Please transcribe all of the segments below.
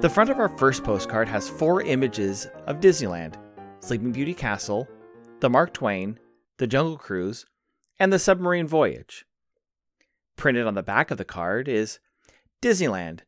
The front of our first postcard has four images of Disneyland Sleeping Beauty Castle, the Mark Twain, the Jungle Cruise, and the Submarine Voyage. Printed on the back of the card is Disneyland,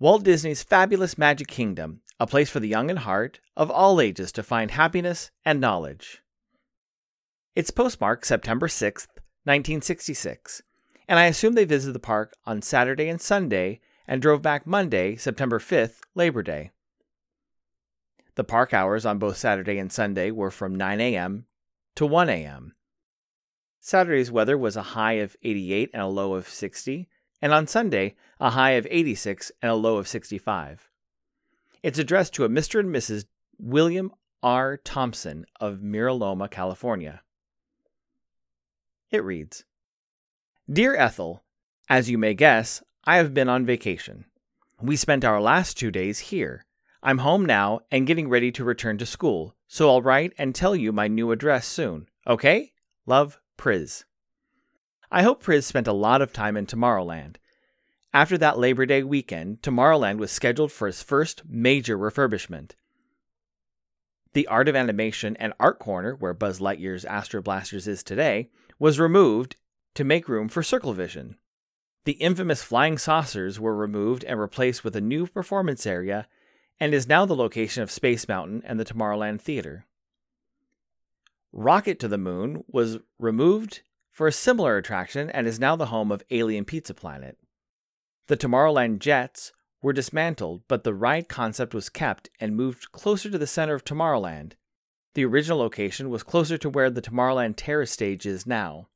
Walt Disney's fabulous magic kingdom, a place for the young in heart of all ages to find happiness and knowledge. It's postmarked September 6th, 1966, and I assume they visited the park on Saturday and Sunday and drove back Monday, September 5th, Labor Day. The park hours on both Saturday and Sunday were from 9 a.m. to 1 a.m. Saturday's weather was a high of 88 and a low of 60, and on Sunday, a high of 86 and a low of 65. It's addressed to a Mr. and Mrs. William R. Thompson of Mira Loma, California. It reads Dear Ethel, as you may guess, I have been on vacation. We spent our last two days here. I'm home now and getting ready to return to school, so I'll write and tell you my new address soon. Okay? Love, Priz. I hope Priz spent a lot of time in Tomorrowland. After that Labor Day weekend, Tomorrowland was scheduled for its first major refurbishment. The Art of Animation and Art Corner, where Buzz Lightyear's Astro Blasters is today, was removed to make room for Circle Vision. The infamous flying saucers were removed and replaced with a new performance area and is now the location of Space Mountain and the Tomorrowland Theater. Rocket to the Moon was removed for a similar attraction and is now the home of Alien Pizza Planet. The Tomorrowland Jets were dismantled, but the ride concept was kept and moved closer to the center of Tomorrowland. The original location was closer to where the Tomorrowland Terrace stage is now.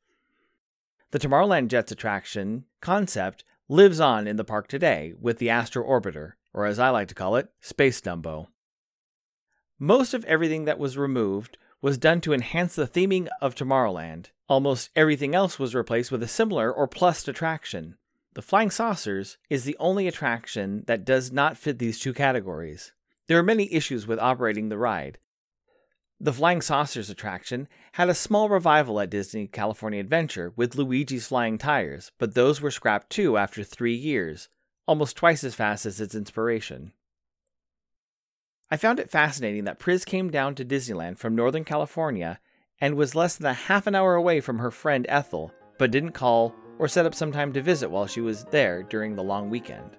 The Tomorrowland Jets attraction concept lives on in the park today with the Astro Orbiter, or as I like to call it, Space Dumbo. Most of everything that was removed was done to enhance the theming of Tomorrowland. Almost everything else was replaced with a similar or plus attraction. The Flying Saucers is the only attraction that does not fit these two categories. There are many issues with operating the ride, the Flying Saucers attraction had a small revival at Disney California Adventure with Luigi's Flying Tires, but those were scrapped too after three years, almost twice as fast as its inspiration. I found it fascinating that Priz came down to Disneyland from Northern California and was less than a half an hour away from her friend Ethel, but didn't call or set up some time to visit while she was there during the long weekend.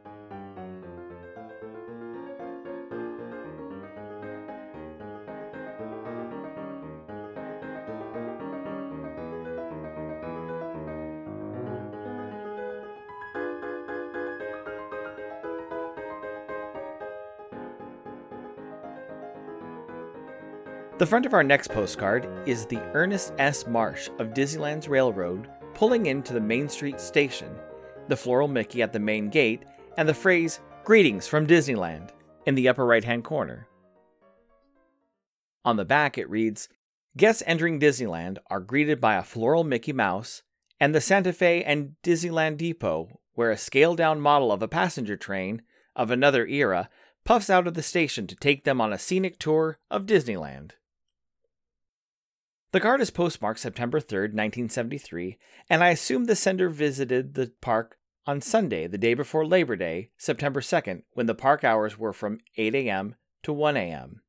The front of our next postcard is the Ernest S. Marsh of Disneyland's Railroad pulling into the Main Street station, the floral Mickey at the main gate, and the phrase, Greetings from Disneyland, in the upper right hand corner. On the back, it reads, Guests entering Disneyland are greeted by a floral Mickey Mouse and the Santa Fe and Disneyland Depot, where a scaled down model of a passenger train of another era puffs out of the station to take them on a scenic tour of Disneyland. The card is postmarked September 3rd, 1973, and I assume the sender visited the park on Sunday, the day before Labor Day, September 2nd, when the park hours were from 8 a.m. to 1 a.m.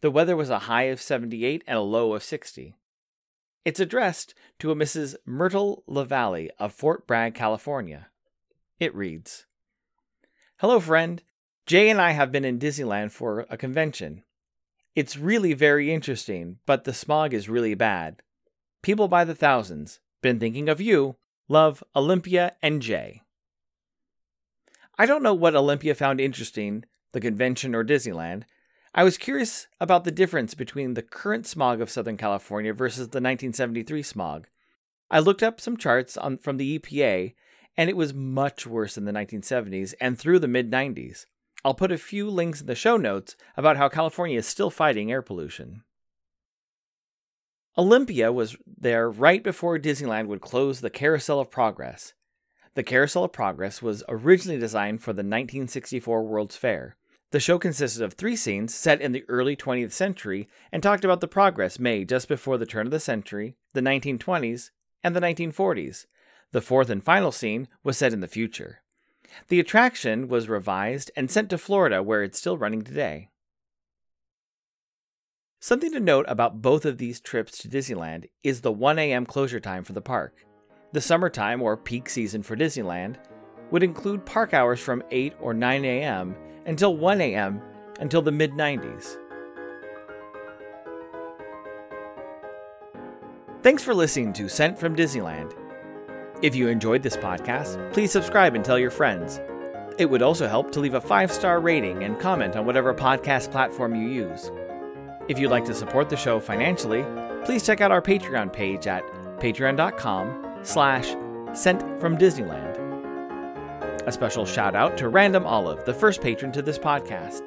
The weather was a high of 78 and a low of 60. It's addressed to a Mrs. Myrtle LaValle of Fort Bragg, California. It reads Hello, friend. Jay and I have been in Disneyland for a convention. It's really very interesting, but the smog is really bad. People by the thousands. Been thinking of you. Love, Olympia and Jay. I don't know what Olympia found interesting, the convention or Disneyland. I was curious about the difference between the current smog of Southern California versus the 1973 smog. I looked up some charts on, from the EPA, and it was much worse in the 1970s and through the mid 90s. I'll put a few links in the show notes about how California is still fighting air pollution. Olympia was there right before Disneyland would close the Carousel of Progress. The Carousel of Progress was originally designed for the 1964 World's Fair. The show consisted of three scenes set in the early 20th century and talked about the progress made just before the turn of the century, the 1920s, and the 1940s. The fourth and final scene was set in the future. The attraction was revised and sent to Florida, where it's still running today. Something to note about both of these trips to Disneyland is the 1 a.m. closure time for the park. The summertime, or peak season for Disneyland, would include park hours from 8 or 9 a.m. until 1 a.m. until the mid 90s. Thanks for listening to Sent from Disneyland. If you enjoyed this podcast, please subscribe and tell your friends. It would also help to leave a five star rating and comment on whatever podcast platform you use. If you'd like to support the show financially, please check out our Patreon page at patreon.com slash sent from Disneyland. A special shout out to Random Olive, the first patron to this podcast.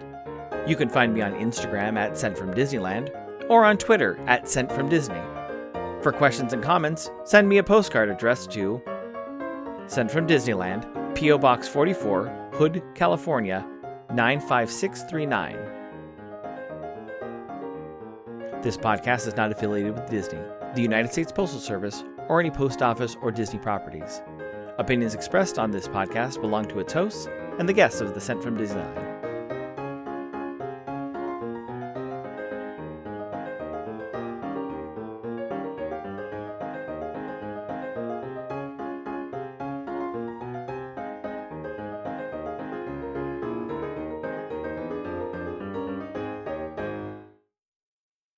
You can find me on Instagram at Sent from Disneyland or on Twitter at Sent from Disney. For questions and comments, send me a postcard addressed to Sent from Disneyland, P.O. Box 44, Hood, California 95639. This podcast is not affiliated with Disney, the United States Postal Service, or any post office or Disney properties. Opinions expressed on this podcast belong to its hosts and the guests of the Sent from Disneyland.